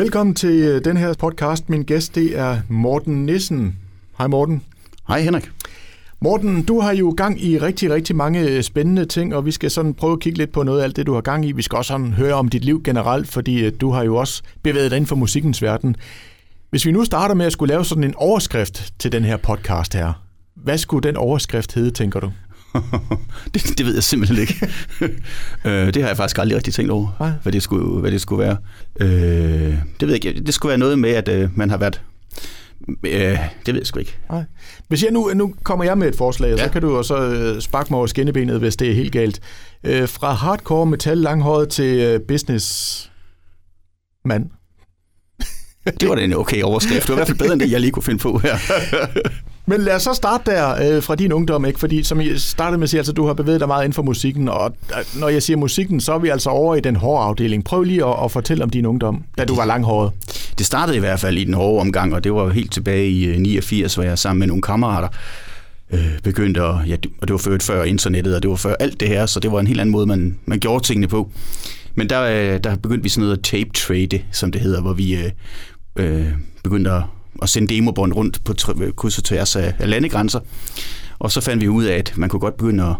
Velkommen til øh, den her podcast. Min gæst det er Morten Nissen. Hej Morten. Hej Henrik. Morten, du har jo gang i rigtig, rigtig mange øh, spændende ting, og vi skal sådan prøve at kigge lidt på noget af alt det, du har gang i. Vi skal også sådan høre om dit liv generelt, fordi øh, du har jo også bevæget dig inden for musikkens verden. Hvis vi nu starter med at skulle lave sådan en overskrift til den her podcast her, hvad skulle den overskrift hedde, tænker du? det, det ved jeg simpelthen ikke. øh, det har jeg faktisk aldrig rigtig tænkt over, Nej. hvad det skulle, hvad det skulle være. Øh, det ved jeg ikke. Det skulle være noget med, at øh, man har været... Øh, det ved jeg sgu ikke. Nej. Hvis jeg nu, nu kommer jeg med et forslag, ja. så kan du også øh, sparke mig over skinnebenet, hvis det er helt galt. Øh, fra hardcore metal langhåret til øh, business mand. Det var da en okay overskrift. Det var i hvert fald bedre end det, jeg lige kunne finde på her. Men lad os så starte der øh, fra din ungdom, ikke? fordi som jeg startede med at sige, altså, du har bevæget dig meget inden for musikken, og øh, når jeg siger musikken, så er vi altså over i den hårde afdeling. Prøv lige at, at fortælle om din ungdom, da du var langhåret. Det startede i hvert fald i den hårde omgang, og det var helt tilbage i 89, øh, hvor jeg sammen med nogle kammerater øh, begyndte at, ja, og det var før, før internettet, og det var før alt det her, så det var en helt anden måde, man, man gjorde tingene på. Men der, øh, der begyndte vi sådan noget at tape trade, som det hedder, hvor vi øh, begyndte at at sende demobånd rundt på øh, kryds og tværs af, af landegrænser. Og så fandt vi ud af, at man kunne godt begynde at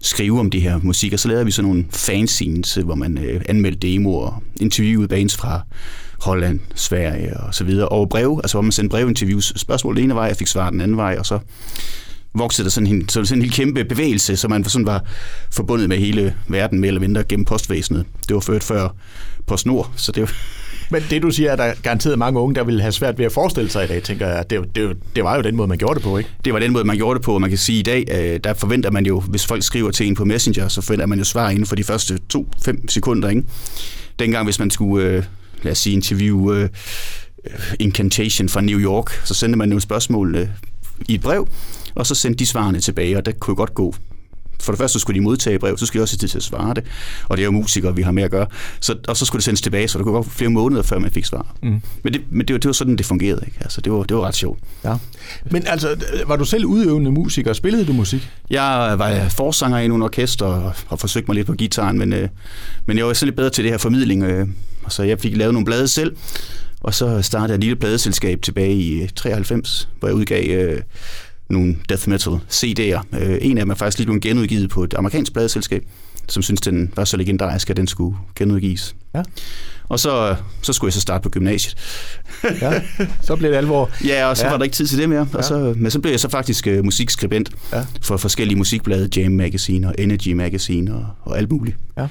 skrive om de her musik, og så lavede vi sådan nogle fanscenes, øh, hvor man øh, anmeldte demoer og interviewede bands fra Holland, Sverige og så videre, og brev, altså hvor man sendte brevinterviews, spørgsmål den ene vej, jeg fik svar den anden vej, og så voksede der sådan en, så sådan en kæmpe bevægelse, så man sådan var forbundet med hele verden mere eller mindre gennem postvæsenet. Det var ført før PostNord, så det var, men det du siger, er der garanteret mange unge, der vil have svært ved at forestille sig i dag, tænker jeg. Det, det, det var jo den måde, man gjorde det på, ikke? Det var den måde, man gjorde det på, og man kan sige, i dag, øh, der forventer man jo, hvis folk skriver til en på Messenger, så forventer man jo svar inden for de første 2-5 sekunder, ikke? Dengang, hvis man skulle, øh, lad os sige, interview uh, øh, Incantation fra New York, så sendte man jo spørgsmålene øh, i et brev, og så sendte de svarene tilbage, og der kunne godt gå for det første skulle de modtage brev, så skulle de også have tid til at svare det. Og det er jo musikere, vi har med at gøre. Så, og så skulle det sendes tilbage, så det kunne gå flere måneder, før man fik svar. Mm. Men, det, men det, var, det var sådan, det fungerede. Ikke? Altså, det, var, det var ret sjovt. Ja. Men altså, var du selv udøvende musiker? Spillede du musik? Jeg var forsanger i nogle orkester og har forsøgt mig lidt på gitaren, men, øh, men jeg var selv lidt bedre til det her formidling. Øh, så jeg fik lavet nogle blade selv, og så startede jeg et lille pladeselskab tilbage i 93, hvor jeg udgav øh, nogle death metal CD'er. Øh, en af dem er faktisk lige blevet genudgivet på et amerikansk pladeselskab, som synes den var så legendarisk, at den skulle genudgives. Ja. Og så, så skulle jeg så starte på gymnasiet. ja, så blev det alvor. Ja, og så ja. var der ikke tid til det mere. Og så, men så blev jeg så faktisk uh, musikskribent ja. for forskellige musikblade, Jam Magazine og Energy Magazine og, og alt muligt. Ja.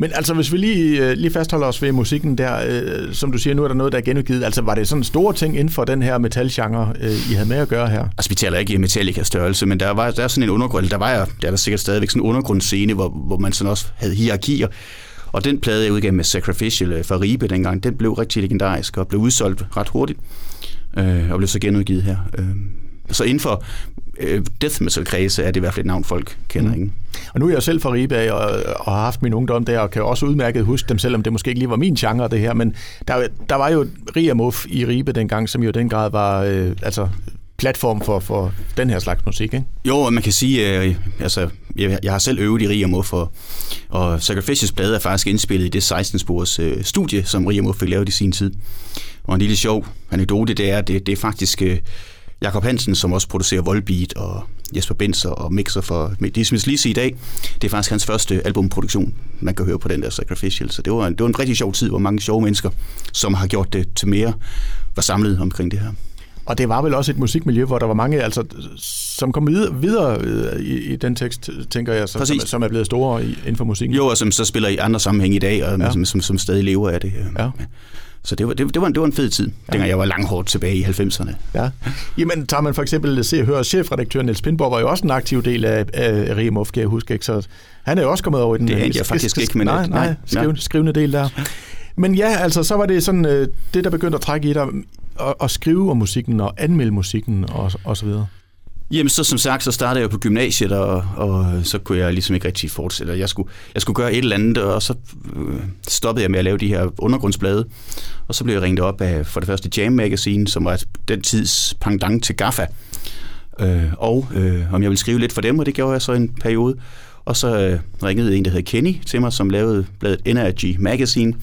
Men altså, hvis vi lige, øh, lige fastholder os ved musikken der, øh, som du siger, nu er der noget, der er genudgivet. Altså, var det sådan store ting inden for den her metalgenre, øh, I havde med at gøre her? Altså, vi taler ikke i Metallica størrelse, men der var der er sådan en undergrund, der var der er der sikkert stadigvæk sådan en undergrundsscene, hvor, hvor man sådan også havde hierarkier. Og den plade, jeg udgav med Sacrificial øh, fra Ribe dengang, den blev rigtig legendarisk og blev udsolgt ret hurtigt. Øh, og blev så genudgivet her. Øh, så inden for øh, death metal kredse er det i hvert fald et navn, folk kender. Mm. Ikke? Og nu er jeg selv fra Ribe og, og har haft min ungdom der, og kan også udmærket huske dem, selvom det måske ikke lige var min genre, det her. Men der, der var jo Riamuf i Ribe dengang, som jo den grad var øh, altså platform for, for den her slags musik, ikke? Jo, man kan sige, øh, altså, jeg, jeg har selv øvet i Riamuf, og, og Sacrificious plade er faktisk indspillet i det 16-spors øh, studie, som Riamuf fik lavet i sin tid. Og en lille sjov anekdote, det er, at det, det er faktisk... Øh, Jakob Hansen, som også producerer Volbeat og Jesper Benzer og mixer for Dismiss Lise i dag. Det er faktisk hans første albumproduktion, man kan høre på den der Sacrificial. Så det var, en, det var en rigtig sjov tid, hvor mange sjove mennesker, som har gjort det til mere, var samlet omkring det her. Og det var vel også et musikmiljø, hvor der var mange, altså, som kom videre, videre øh, i, i den tekst, tænker jeg, som, som, som er blevet store inden for musikken. Jo, og som så spiller i andre sammenhæng i dag, og ja. som, som, som stadig lever af det. Ja. Så det var, det, det, var, en, det var en fed tid, ja. dengang jeg var langhårdt tilbage i 90'erne. Ja. Jamen, tager man for eksempel se og høre, chefredaktør Niels Pindborg var jo også en aktiv del af, af Riemov, kan jeg huske, ikke? så han er jo også kommet over i den. Det er jeg faktisk ikke, men... Nej, nej, skriv, skrivende del der. Men ja, altså, så var det sådan, øh, det der begyndte at trække i dig, at, at skrive om musikken og anmelde musikken og, og så videre. Jamen, så som sagt, så startede jeg på gymnasiet, og, og så kunne jeg ligesom ikke rigtig fortsætte. Jeg skulle, jeg skulle gøre et eller andet, og så øh, stoppede jeg med at lave de her undergrundsblade. Og så blev jeg ringet op af for det første Jam Magazine, som var den tids pangdang til GAFFA. Øh, og øh, om jeg ville skrive lidt for dem, og det gjorde jeg så en periode. Og så øh, ringede en, der hed Kenny til mig, som lavede bladet Energy Magazine,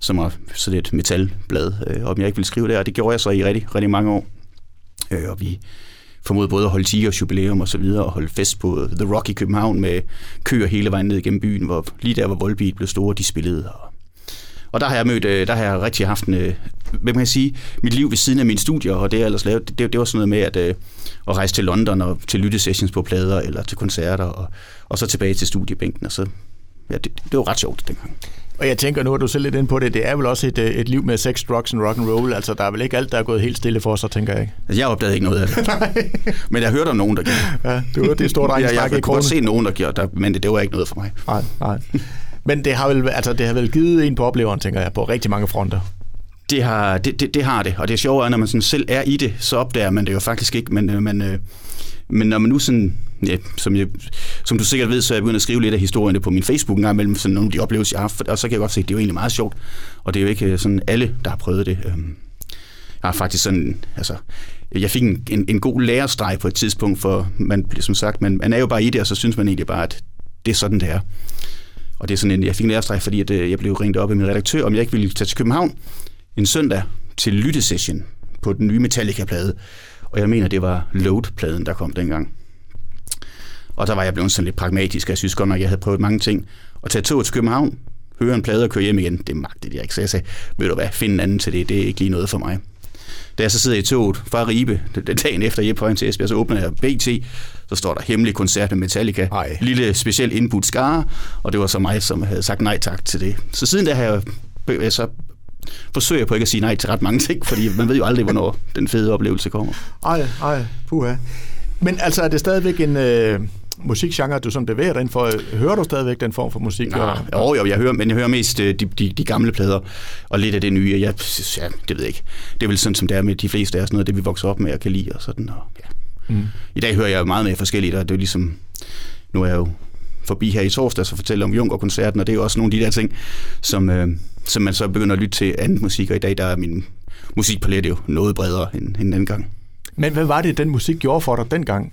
som var sådan et metalblad, øh, om jeg ikke ville skrive der, og det gjorde jeg så i rigtig, rigtig mange år. Øh, og vi formodede både at holde 10 års jubilæum og så videre, og holde fest på The Rock i København med køer hele vejen ned gennem byen, hvor lige der, hvor Volbeat blev store, de spillede. Og, og der har jeg mødt, øh, der har jeg rigtig haft en, øh, hvad man kan sige, mit liv ved siden af mine studier, og det jeg ellers lavede, det, det var sådan noget med at, øh, at rejse til London og til lyttesessions på plader, eller til koncerter, og, og så tilbage til studiebænken, og så, ja, det, det var ret sjovt dengang. Og jeg tænker nu, at du selv lidt ind på det, det er vel også et, et liv med sex, drugs and rock and roll. Altså, der er vel ikke alt, der er gået helt stille for sig, tænker jeg ikke. Altså, jeg opdagede ikke noget af det. Men jeg hørte om nogen, der gjorde. Ja, det var det store dreng, jeg, jeg, jeg kunne godt se nogen, der gjorde det, men det, det var ikke noget for mig. Nej, nej. Men det har vel, altså, det har vel givet en på opleveren, tænker jeg, på rigtig mange fronter. Det har det, det, det, har det, og det er sjovt, at når man sådan selv er i det, så opdager man det jo faktisk ikke, men, øh, men, øh, men når man nu sådan, ja, som, jeg, som du sikkert ved, så er jeg begyndt at skrive lidt af historierne på min Facebook en gang imellem, sådan nogle af de oplevelser, jeg har haft, og så kan jeg godt se, at det er jo egentlig meget sjovt, og det er jo ikke øh, sådan alle, der har prøvet det. Øhm, jeg har faktisk sådan, altså, jeg fik en, en, en god lærestreg på et tidspunkt, for man, som sagt, man, man er jo bare i det, og så synes man egentlig bare, at det er sådan, det er. Og det er sådan en, jeg fik en lærestreg, fordi at, øh, jeg blev ringet op af min redaktør, om jeg ikke ville tage til København en søndag til lyttesession på den nye Metallica-plade. Og jeg mener, det var Load-pladen, der kom dengang. Og der var jeg blevet sådan lidt pragmatisk, jeg synes godt nok, jeg havde prøvet mange ting. Og tage tog til København, høre en plade og køre hjem igen, det magtede jeg ikke. Så jeg sagde, ved du hvad, find en anden til det, det er ikke lige noget for mig. Da jeg så sidder i toget fra Ribe, dagen efter jeg på til Esbjerg, så åbner jeg BT, så står der hemmelig koncert med Metallica. Ej. Lille speciel indbudt skare, og det var så mig, som havde sagt nej tak til det. Så siden da har jeg så forsøger jeg på ikke at sige nej til ret mange ting, fordi man ved jo aldrig, hvornår den fede oplevelse kommer. Ej, ej, puha. Men altså, er det stadigvæk en øh, musikgenre, du sådan bevæger dig ind for? Hører du stadigvæk den form for musik? Nej, og, jo, jo, jeg hører, men jeg hører mest øh, de, de, de gamle plader, og lidt af det nye. Jeg, ja, det ved jeg ikke. Det er vel sådan, som det er med de fleste af os, noget af det, vi vokser op med og kan lide, og sådan. Og, ja. mm. I dag hører jeg meget mere forskelligt, og det er ligesom, nu er jeg jo forbi her i torsdag og fortælle om Junker-koncerten, og det er jo også nogle af de der ting, som, øh, som man så begynder at lytte til anden musik, og i dag der er min musikpalet jo noget bredere end, end den gang. Men hvad var det, den musik gjorde for dig dengang?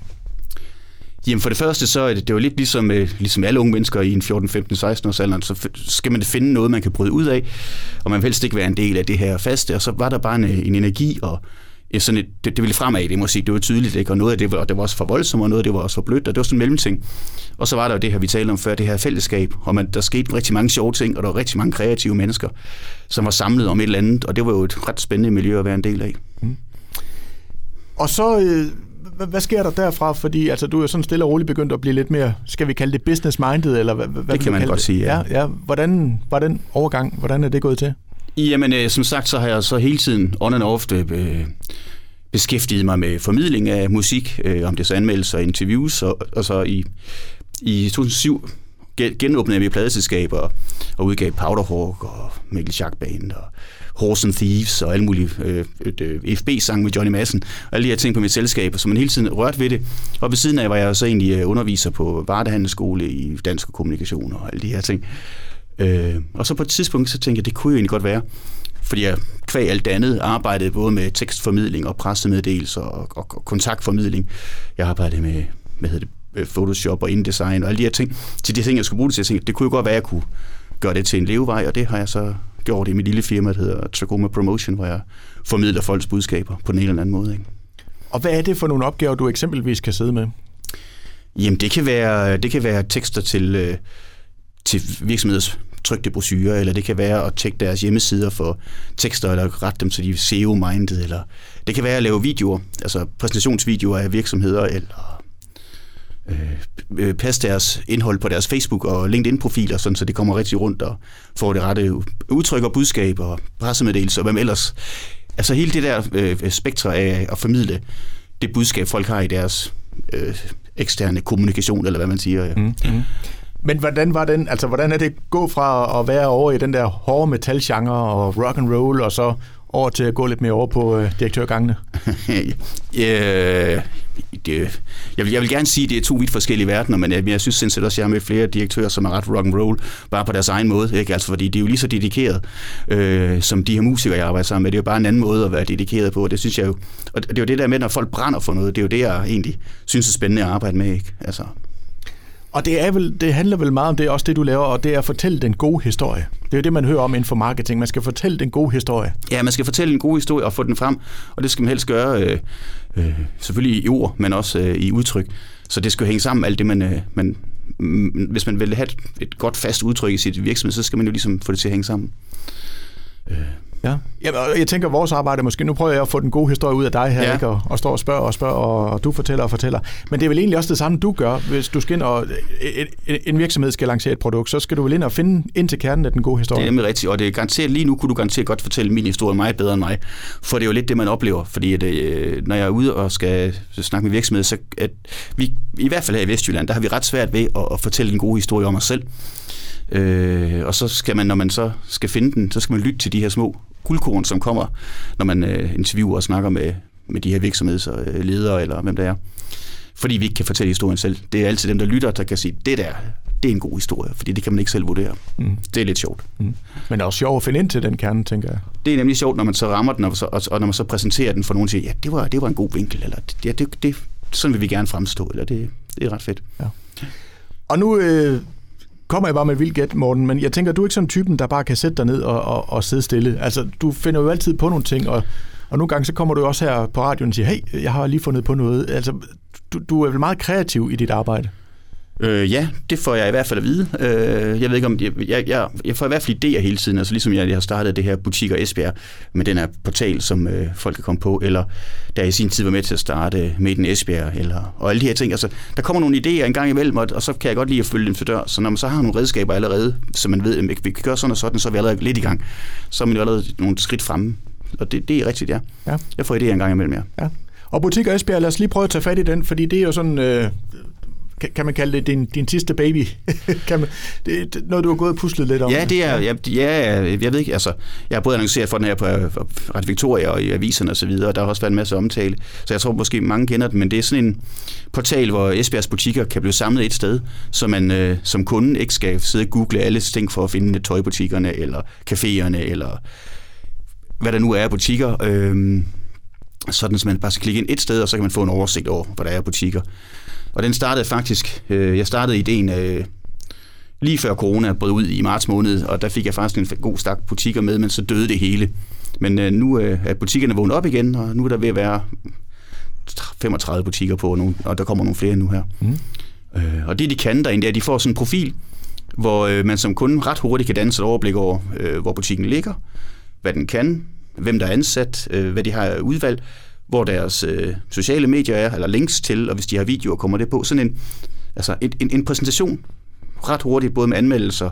Jamen for det første, så er det, det var lidt ligesom, øh, ligesom alle unge mennesker i en 14, 15, 16 års alderen, så skal man finde noget, man kan bryde ud af, og man vil helst ikke være en del af det her faste, og så var der bare en, øh, en energi og ja, sådan et, det, det ville fremad, det må sige, det var tydeligt, ikke? og noget af det var, det var også for voldsomt, og noget af det var også for blødt, og det var sådan en mellemting. Og så var der jo det her, vi talte om før, det her fællesskab, og man, der skete rigtig mange sjove ting, og der var rigtig mange kreative mennesker, som var samlet om et eller andet, og det var jo et ret spændende miljø at være en del af. Mm. Og så, øh, hvad, hvad sker der derfra? Fordi altså, du er sådan stille og roligt begyndt at blive lidt mere, skal vi kalde det business-minded, eller hvad, hvad Det kan man godt det? sige, ja. ja, ja. Hvordan var den overgang? Hvordan er det gået til? Jamen, øh, som sagt, så har jeg så hele tiden on and off øh, beskæftiget mig med formidling af musik, øh, om det så anmeldelser og interviews, og, og så i, i 2007 genåbnede vi pladeselskaber og, og udgav Powderhawk og Mikkel Schack Band og Horse and Thieves og alle mulige øh, øh, FB-sang med Johnny Madsen og alle de her ting på mit selskab, så man hele tiden rørt ved det. Og ved siden af var jeg så egentlig øh, underviser på Vardehandelsskole i dansk kommunikation og alle de her ting. Øh, og så på et tidspunkt, så tænkte jeg, det kunne jo egentlig godt være, fordi jeg kvæg alt det andet arbejdede både med tekstformidling og pressemeddelelser og, og, og kontaktformidling. Jeg arbejdede med, hvad hedder det, øh, Photoshop og InDesign og alle de her ting. Til de ting, jeg skulle bruge det til, jeg tænkte, det kunne jo godt være, at jeg kunne gøre det til en levevej, og det har jeg så gjort i mit lille firma, der hedder Trachoma Promotion, hvor jeg formidler folks budskaber på den ene eller anden måde. Ikke? Og hvad er det for nogle opgaver, du eksempelvis kan sidde med? Jamen, det kan være, det kan være tekster til, øh, til virksomheders trygte brochurer, eller det kan være at tjekke deres hjemmesider for tekster, eller rette dem, så de er SEO-minded, eller det kan være at lave videoer, altså præsentationsvideoer af virksomheder, eller øh, passe deres indhold på deres Facebook- og LinkedIn-profiler, sådan, så det kommer rigtig rundt og får det rette udtryk og budskab og pressemeddelelser, og hvem ellers. Altså hele det der øh, spektre af at formidle det budskab, folk har i deres øh, eksterne kommunikation, eller hvad man siger. Mm, mm. Men hvordan var den, altså hvordan er det gå fra at være over i den der hårde metalgenre og rock and roll, og så over til at gå lidt mere over på øh, direktørgangene? ja, det, øh, jeg, vil, jeg vil gerne sige, at det er to vidt forskellige verdener, men øh, jeg, jeg synes sindssygt også, at jeg har mødt flere direktører, som er ret rock and roll, bare på deres egen måde. Ikke? Altså, fordi de er jo lige så dedikeret, øh, som de her musikere, jeg arbejder sammen med. Det er jo bare en anden måde at være dedikeret på. Det synes jeg jo, og det er jo det der med, når folk brænder for noget, det er jo det, jeg egentlig synes er spændende at arbejde med. Ikke? Altså. Og det, er vel, det handler vel meget om det, også det du laver, og det er at fortælle den gode historie. Det er jo det, man hører om inden for marketing. Man skal fortælle den gode historie. Ja, man skal fortælle en god historie og få den frem, og det skal man helst gøre øh, øh, selvfølgelig i ord, men også øh, i udtryk. Så det skal jo hænge sammen alt det, man, øh, man, mm, hvis man vil have et, et godt fast udtryk i sit virksomhed, så skal man jo ligesom få det til at hænge sammen. Øh. Ja. ja, jeg tænker, vores arbejde måske, nu prøver jeg at få den gode historie ud af dig her, ja. ikke? Og, og står og spørger og spørger, og, og du fortæller og fortæller. Men det er vel egentlig også det samme, du gør, hvis du skal ind og en virksomhed skal lancere et produkt, så skal du vel ind og finde ind til kernen af den gode historie. Det er nemlig rigtigt, og det er garanteret, lige nu kunne du garanteret godt fortælle min historie meget bedre end mig, for det er jo lidt det, man oplever, fordi at, øh, når jeg er ude og skal snakke med virksomhed, så at vi, i hvert fald her i Vestjylland, der har vi ret svært ved at, at fortælle en god historie om os selv. Øh, og så skal man, når man så skal finde den, så skal man lytte til de her små guldkorn, som kommer, når man øh, interviewer og snakker med, med de her virksomhedsledere, eller hvem det er. Fordi vi ikke kan fortælle historien selv. Det er altid dem, der lytter, der kan sige, det der, det er en god historie, fordi det kan man ikke selv vurdere. Mm. Det er lidt sjovt. Mm. Men det er også sjovt at finde ind til den kerne, tænker jeg. Det er nemlig sjovt, når man så rammer den, og, så, og, når man så præsenterer den for nogen, og siger, ja, det var, det var en god vinkel, eller ja, det, det, sådan vil vi gerne fremstå, eller det, det er ret fedt. Ja. Og nu øh, kommer jeg bare med et vildt gæt, Morten, men jeg tænker, du er ikke sådan typen, der bare kan sætte dig ned og, og, og sidde stille. Altså, du finder jo altid på nogle ting, og, og nogle gange så kommer du også her på radioen og siger, hey, jeg har lige fundet på noget. Altså, du, du er vel meget kreativ i dit arbejde? Øh, ja, det får jeg i hvert fald at vide. Øh, jeg ved ikke om, jeg, jeg, jeg, jeg får i hvert fald idéer hele tiden, altså ligesom jeg, jeg har startet det her Butikker Esbjerg med den her portal, som øh, folk kan komme på, eller da jeg i sin tid var med til at starte med den Esbjerg, eller, og alle de her ting. Altså, der kommer nogle idéer en gang imellem, og, og så kan jeg godt lide at følge dem til dør. Så når man så har nogle redskaber allerede, så man ved, at vi kan gøre sådan og sådan, så er vi allerede lidt i gang. Så er man jo allerede nogle skridt fremme. Og det, det er rigtigt, ja. ja. Jeg får idéer en gang imellem, ja. ja. Og Butikker Esbjerg, lad os lige prøve at tage fat i den, fordi det er jo sådan, øh, kan man kalde det din, din sidste baby? kan man, det er noget, du har gået og puslet lidt om. Ja, det er, ja, ja, jeg ved ikke, altså, jeg har både annonceret for den her på Ret Victoria og i aviserne osv., og, og der har også været en masse omtale, så jeg tror måske mange kender den, men det er sådan en portal, hvor Esbjergs butikker kan blive samlet et sted, så man øh, som kunde ikke skal sidde og google alle ting for at finde tøjbutikkerne, eller caféerne, eller hvad der nu er af butikker, øh, sådan at man bare skal klikke ind et sted, og så kan man få en oversigt over, hvad der er butikker. Og den startede faktisk, øh, jeg startede ideen øh, lige før corona brød ud i marts måned, og der fik jeg faktisk en god stak butikker med, men så døde det hele. Men øh, nu øh, er butikkerne vågnet op igen, og nu er der ved at være 35 butikker på, og, nogle, og der kommer nogle flere nu her. Mm. Øh, og det de kan derinde, det er, at de får sådan en profil, hvor øh, man som kunde ret hurtigt kan danne et overblik over, øh, hvor butikken ligger, hvad den kan, hvem der er ansat, øh, hvad de har udvalg, hvor deres øh, sociale medier er, eller links til, og hvis de har videoer, kommer det på. Sådan en, altså en, en, en præsentation ret hurtigt, både med anmeldelser,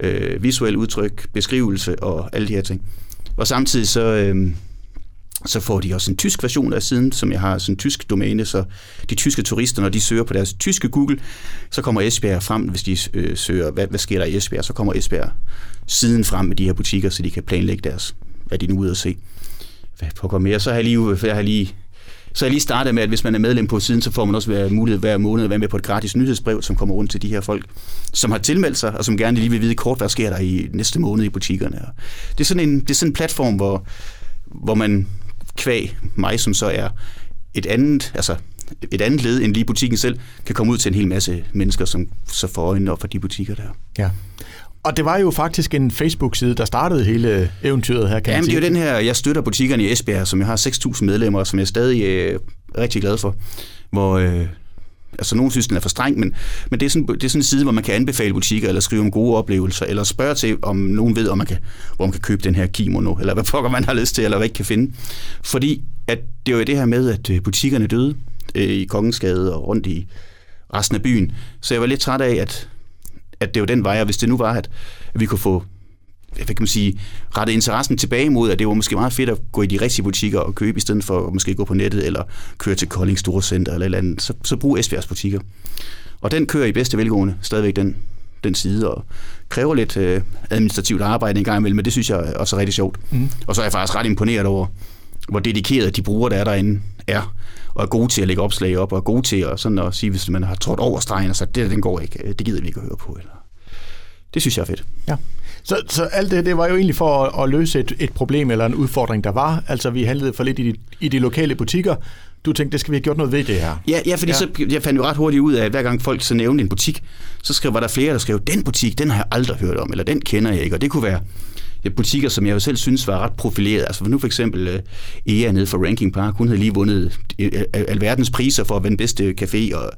øh, visuel udtryk, beskrivelse og alle de her ting. Og samtidig så, øh, så får de også en tysk version af siden, som jeg har sådan en tysk domæne, så de tyske turister, når de søger på deres tyske Google, så kommer Esbjerg frem, hvis de øh, søger, hvad, hvad sker der i Esbjerg, så kommer Esbjerg siden frem med de her butikker, så de kan planlægge deres, hvad de nu er ude at se hvad pokker mere, så har jeg lige, jeg har lige så jeg lige startet med, at hvis man er medlem på siden, så får man også være mulighed hver måned at være med på et gratis nyhedsbrev, som kommer rundt til de her folk, som har tilmeldt sig, og som gerne lige vil vide kort, hvad sker der i næste måned i butikkerne. Det er sådan en, det er sådan en platform, hvor, hvor man kvæg mig, som så er et andet, altså et andet led end lige butikken selv, kan komme ud til en hel masse mennesker, som så får øjnene op for de butikker der. Ja. Og det var jo faktisk en Facebook-side, der startede hele eventyret her, kan Jamen, det er jo den her, jeg støtter butikkerne i Esbjerg, som jeg har 6.000 medlemmer, som jeg er stadig øh, rigtig glad for. Hvor, øh, altså nogen synes, den er for streng, men, men det, er sådan, det er sådan en side, hvor man kan anbefale butikker, eller skrive om gode oplevelser, eller spørge til, om nogen ved, om man kan, hvor man kan købe den her kimono, eller hvad pokker man har lyst til, eller hvad ikke kan finde. Fordi at det er jo det her med, at øh, butikkerne døde øh, i Kongensgade og rundt i resten af byen. Så jeg var lidt træt af, at at det var den vej, og hvis det nu var, at vi kunne få hvad kan man sige, rette interessen tilbage mod, at det var måske meget fedt at gå i de rigtige butikker og købe, i stedet for at måske gå på nettet eller køre til Kolding Storcenter eller et eller andet, så, så brug Esbjergs butikker. Og den kører i bedste velgående stadigvæk den, den side, og kræver lidt øh, administrativt arbejde en gang imellem, men det synes jeg også er rigtig sjovt. Mm. Og så er jeg faktisk ret imponeret over, hvor dedikeret de brugere, der er derinde, er, og er gode til at lægge opslag op, og er gode til at, sådan at sige, hvis man har trådt over stregen, og så det den går ikke, det gider vi ikke at høre på. Eller. Det synes jeg er fedt. Ja. Så, så alt det, det var jo egentlig for at, at løse et, et problem eller en udfordring, der var. Altså, vi handlede for lidt i de, i de lokale butikker. Du tænkte, det skal vi have gjort noget ved det her. Ja, ja fordi ja. så jeg fandt jo ret hurtigt ud af, at hver gang folk så nævnte en butik, så skrev, var der flere, der skrev, den butik, den har jeg aldrig hørt om, eller den kender jeg ikke. Og det kunne være butikker, som jeg jo selv synes var ret profileret. Altså nu for eksempel øh, uh, Ea nede for Ranking Park, hun havde lige vundet øh, øh, alverdens priser for at være den bedste café og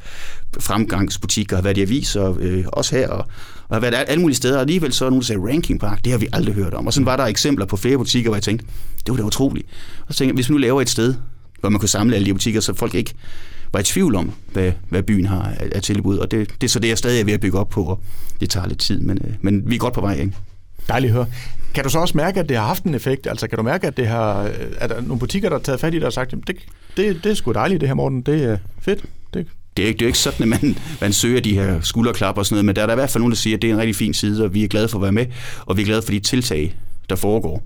fremgangsbutikker, har været i aviser, uh, også her, og, og har været alle mulige steder. Og alligevel så er nogen, der sagde, Ranking Park, det har vi aldrig hørt om. Og sådan var der eksempler på flere butikker, hvor jeg tænkte, det var da utroligt. Og så tænkte jeg, hvis vi nu laver et sted, hvor man kunne samle alle de butikker, så folk ikke var i tvivl om, hvad, hvad byen har af tilbud. Og det, det er så det, jeg stadig er ved at bygge op på, og det tager lidt tid, men, men vi er godt på vej. Ikke? Dejligt at høre. Kan du så også mærke, at det har haft en effekt? Altså kan du mærke, at det har, er der nogle butikker, der har taget fat i det og sagt, det, det, det er sgu dejligt det her, Morten, det er fedt. Det, det er, ikke, det er ikke sådan, at man, man søger de her skulderklap og sådan noget, men der er der i hvert fald nogen, der siger, at det er en rigtig fin side, og vi er glade for at være med, og vi er glade for de tiltag, der foregår.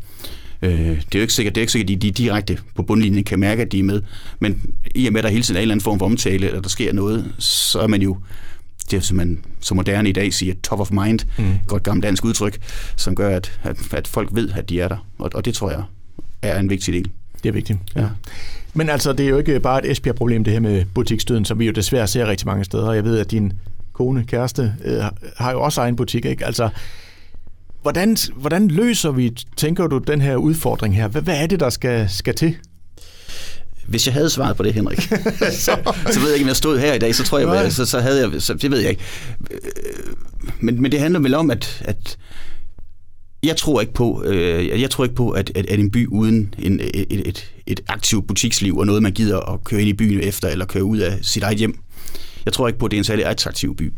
Øh, det er jo ikke sikkert, det er ikke sikkert, at de, de direkte på bundlinjen kan mærke, at de er med, men i og med, at der hele tiden er en eller anden form for omtale, eller der sker noget, så er man jo det er som man så moderne i dag siger, top of mind, mm. godt gammelt dansk udtryk, som gør, at, at, at folk ved, at de er der. Og, og det tror jeg er en vigtig del. Det er vigtigt, ja. Men altså, det er jo ikke bare et Esbjerg-problem, det her med butiksdøden, som vi jo desværre ser rigtig mange steder. Jeg ved, at din kone, kæreste, øh, har jo også egen butik, ikke? Altså, hvordan, hvordan løser vi, tænker du, den her udfordring her? Hvad, hvad er det, der skal, skal til? Hvis jeg havde svaret på det, Henrik, så, så ved jeg ikke, om jeg stod her i dag, så tror jeg, så, så havde jeg, så, det ved jeg ikke. Men, men det handler vel om, at, at jeg tror ikke på, øh, jeg tror ikke på at, at, at en by uden en, et, et, et aktivt butiksliv og noget, man gider at køre ind i byen efter, eller køre ud af sit eget hjem, jeg tror ikke på, at det er en særlig attraktiv by.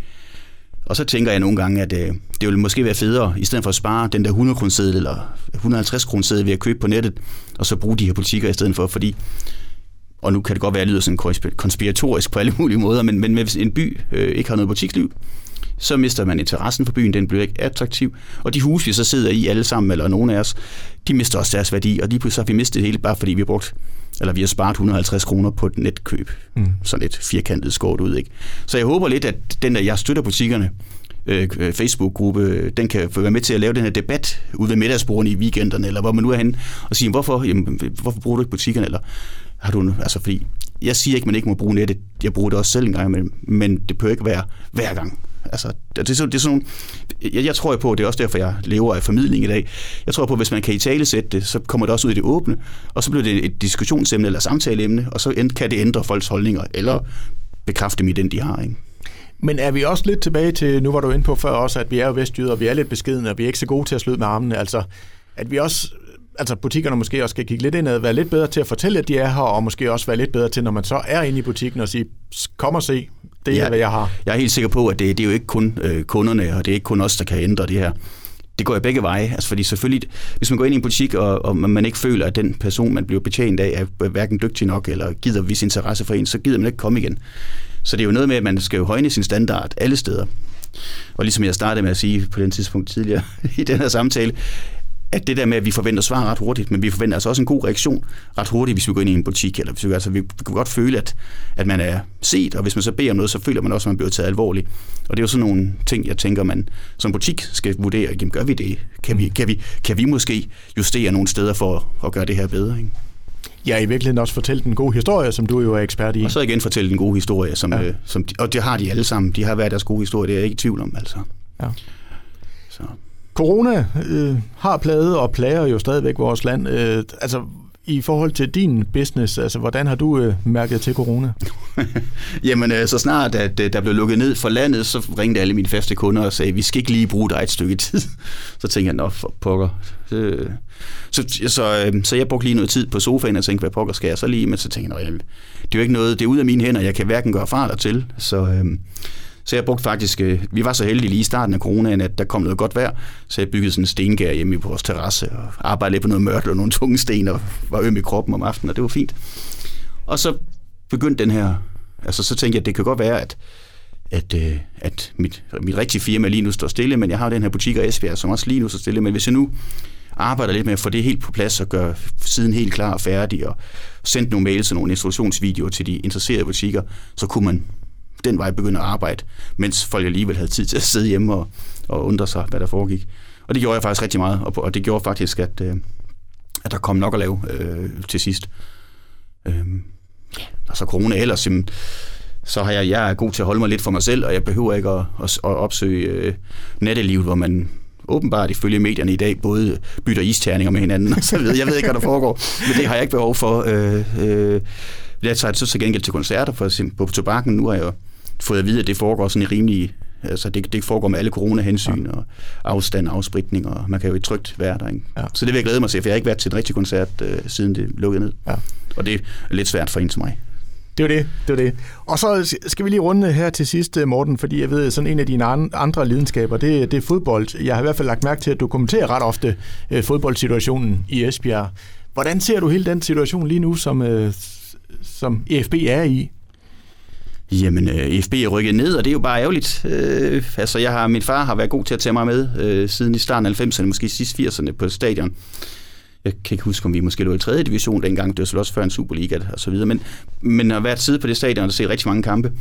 Og så tænker jeg nogle gange, at øh, det ville måske være federe, i stedet for at spare den der 100 kroner eller 150 kroner ved at købe på nettet, og så bruge de her butikker i stedet for, fordi og nu kan det godt være, at det lyder sådan konspiratorisk på alle mulige måder, men, men hvis en by øh, ikke har noget butiksliv, så mister man interessen for byen, den bliver ikke attraktiv, og de huse, vi så sidder i alle sammen, eller nogen af os, de mister også deres værdi, og lige pludselig har vi mistet det hele, bare fordi vi har brugt, eller vi har sparet 150 kroner på et netkøb. Mm. Sådan et firkantet skåret ud, ikke? Så jeg håber lidt, at den der, jeg støtter butikkerne, øh, Facebook-gruppe, den kan være med til at lave den her debat ude ved middagsbordene i weekenderne, eller hvor man nu er henne, og sige, hvorfor, jamen, hvorfor bruger du ikke butikkerne, eller har du, altså fordi, jeg siger ikke, at man ikke må bruge nettet, jeg bruger det også selv en gang imellem, men det behøver ikke være hver gang. Altså, det, er, det er sådan jeg, jeg tror på, det er også derfor, jeg lever af formidling i dag. Jeg tror på, at hvis man kan i tale sætte det, så kommer det også ud i det åbne, og så bliver det et diskussionsemne eller samtaleemne, og så kan det ændre folks holdninger, eller bekræfte dem i den, de har. Ikke? Men er vi også lidt tilbage til, nu var du inde på før også, at vi er jo vestjyder, og vi er lidt beskidende, og vi er ikke så gode til at slå med armene. Altså, at vi også altså butikkerne måske også skal kigge lidt indad, være lidt bedre til at fortælle, at de er her, og måske også være lidt bedre til, når man så er inde i butikken og sige, kom og se, det er, ja, hvad jeg har. Jeg er helt sikker på, at det, det er jo ikke kun øh, kunderne, og det er ikke kun os, der kan ændre det her. Det går jo begge veje. Altså, fordi selvfølgelig, hvis man går ind i en butik, og, og man ikke føler, at den person, man bliver betjent af, er hverken dygtig nok, eller gider vis interesse for en, så gider man ikke komme igen. Så det er jo noget med, at man skal jo højne sin standard alle steder. Og ligesom jeg startede med at sige på den tidspunkt tidligere i den her samtale, at det der med, at vi forventer svar ret hurtigt, men vi forventer altså også en god reaktion ret hurtigt, hvis vi går ind i en butik. Eller hvis vi, altså, vi kan godt føle, at, at man er set, og hvis man så beder om noget, så føler man også, at man bliver taget alvorligt. Og det er jo sådan nogle ting, jeg tænker, man som butik skal vurdere. Jamen, gør vi det? Kan vi, kan vi, kan vi måske justere nogle steder for at gøre det her bedre? Ikke? Ja, i virkeligheden også fortælle den gode historie, som du jo er ekspert i. Og så igen fortælle den gode historie, som, ja. øh, som de, og det har de alle sammen. De har været deres gode historie, det er jeg ikke i tvivl om. Altså. Ja. Corona øh, har plaget og plager jo stadigvæk vores land. Øh, altså, i forhold til din business, altså hvordan har du øh, mærket til corona? Jamen, øh, så snart at øh, der blev lukket ned for landet, så ringte alle mine faste kunder og sagde, vi skal ikke lige bruge dig et stykke tid. så tænkte jeg, nå for pokker. Så, så, så, øh, så jeg brugte lige noget tid på sofaen og tænkte, hvad pokker skal jeg så lige? Men så tænkte jeg, det er jo ikke noget, det er ud af mine hænder, jeg kan hverken gøre fra eller til. Så, øh, så jeg brugte faktisk, øh, vi var så heldige lige i starten af coronaen, at der kom noget godt vejr, så jeg byggede sådan en stengær hjemme på vores terrasse og arbejdede lidt på noget mørtel og nogle tunge sten og var øm i kroppen om aftenen, og det var fint. Og så begyndte den her, altså så tænkte jeg, at det kan godt være, at at, øh, at mit, mit rigtige firma lige nu står stille, men jeg har den her butik og Esbjerg, som også lige nu står stille, men hvis jeg nu arbejder lidt med at få det helt på plads og gøre siden helt klar og færdig og sende nogle mails og nogle instruktionsvideoer til de interesserede butikker, så kunne man den vej begynde at arbejde, mens folk alligevel havde tid til at sidde hjemme og, og undre sig, hvad der foregik. Og det gjorde jeg faktisk rigtig meget, og, og det gjorde faktisk, at, øh, at der kom nok at lave øh, til sidst. Øh, ja, så corona ellers, jamen, så har jeg, jeg er god til at holde mig lidt for mig selv, og jeg behøver ikke at, at, at opsøge øh, nattelivet, hvor man åbenbart ifølge medierne i dag både bytter isterninger med hinanden og så videre. Jeg ved ikke, hvad der foregår, men det har jeg ikke behov for. Øh, øh, jeg tager så til gengæld til koncerter for, på tobakken. Nu har jeg fået at vide, at det foregår sådan i rimelig Altså det, det foregår med alle coronahensyn ja. og afstand, afspritning, og man kan jo i trygt være der. Ikke? Ja. Så det vil jeg glæde mig til, for jeg har ikke været til en rigtig koncert, øh, siden det lukkede ned. Ja. Og det er lidt svært for en som mig. Det var det, det var det. Og så skal vi lige runde her til sidst, Morten, fordi jeg ved, sådan en af dine andre lidenskaber, det, det er fodbold. Jeg har i hvert fald lagt mærke til, at du kommenterer ret ofte øh, fodboldsituationen i Esbjerg. Hvordan ser du hele den situation lige nu, som, øh, som EFB er i? Jamen, øh, FB er rykket ned, og det er jo bare ærgerligt. Øh, altså, jeg har, min far har været god til at tage mig med øh, siden i starten af 90'erne, måske sidst 80'erne på stadion. Jeg kan ikke huske, om vi måske lå i 3. division dengang, det var så også før en Superliga og så videre, men, men har været tid på det stadion og se rigtig mange kampe.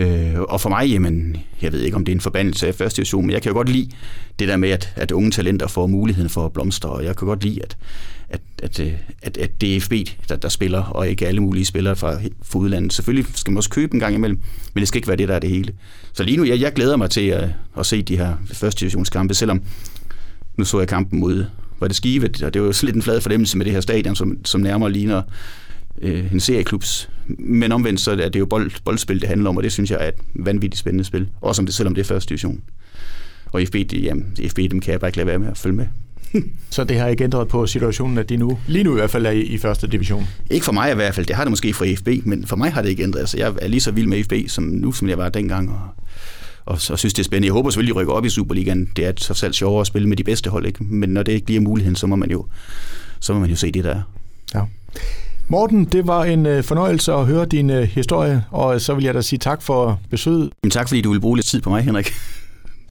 Øh, og for mig, jamen, jeg ved ikke, om det er en forbandelse af første division, men jeg kan jo godt lide det der med, at, at unge talenter får muligheden for at blomstre, og jeg kan godt lide, at, at, at, øh, at, at det er FB, der, der spiller, og ikke alle mulige spillere fra, fra udlandet. Selvfølgelig skal man også købe en gang imellem, men det skal ikke være det, der er det hele. Så lige nu, jeg, jeg glæder mig til at, at se de her første divisionskampe, selvom nu så jeg kampen mod var det Skive, og det var jo lidt en flad fornemmelse med det her stadion, som, som nærmere ligner øh, en serieklubs. Men omvendt så er det jo bold, boldspil, det handler om, og det synes jeg er et vanvittigt spændende spil. Også om det, selvom det er første division. Og FB, det, jamen, FB dem kan jeg bare ikke lade være med at følge med. så det har ikke ændret på situationen, at de nu, lige nu i hvert fald er i, i første division? Ikke for mig i hvert fald. Det har det måske for FB, men for mig har det ikke ændret. Altså, jeg er lige så vild med FB som nu, som jeg var dengang. Og, og, og synes, det er spændende. Jeg håber selvfølgelig, at rykker op i Superligaen. Det er så selv sjovere at spille med de bedste hold, ikke? Men når det ikke bliver muligheden, så må man jo, så må man jo se det der. Ja. Morten, det var en øh, fornøjelse at høre din øh, historie, og så vil jeg da sige tak for besøget. Men tak fordi du ville bruge lidt tid på mig, Henrik.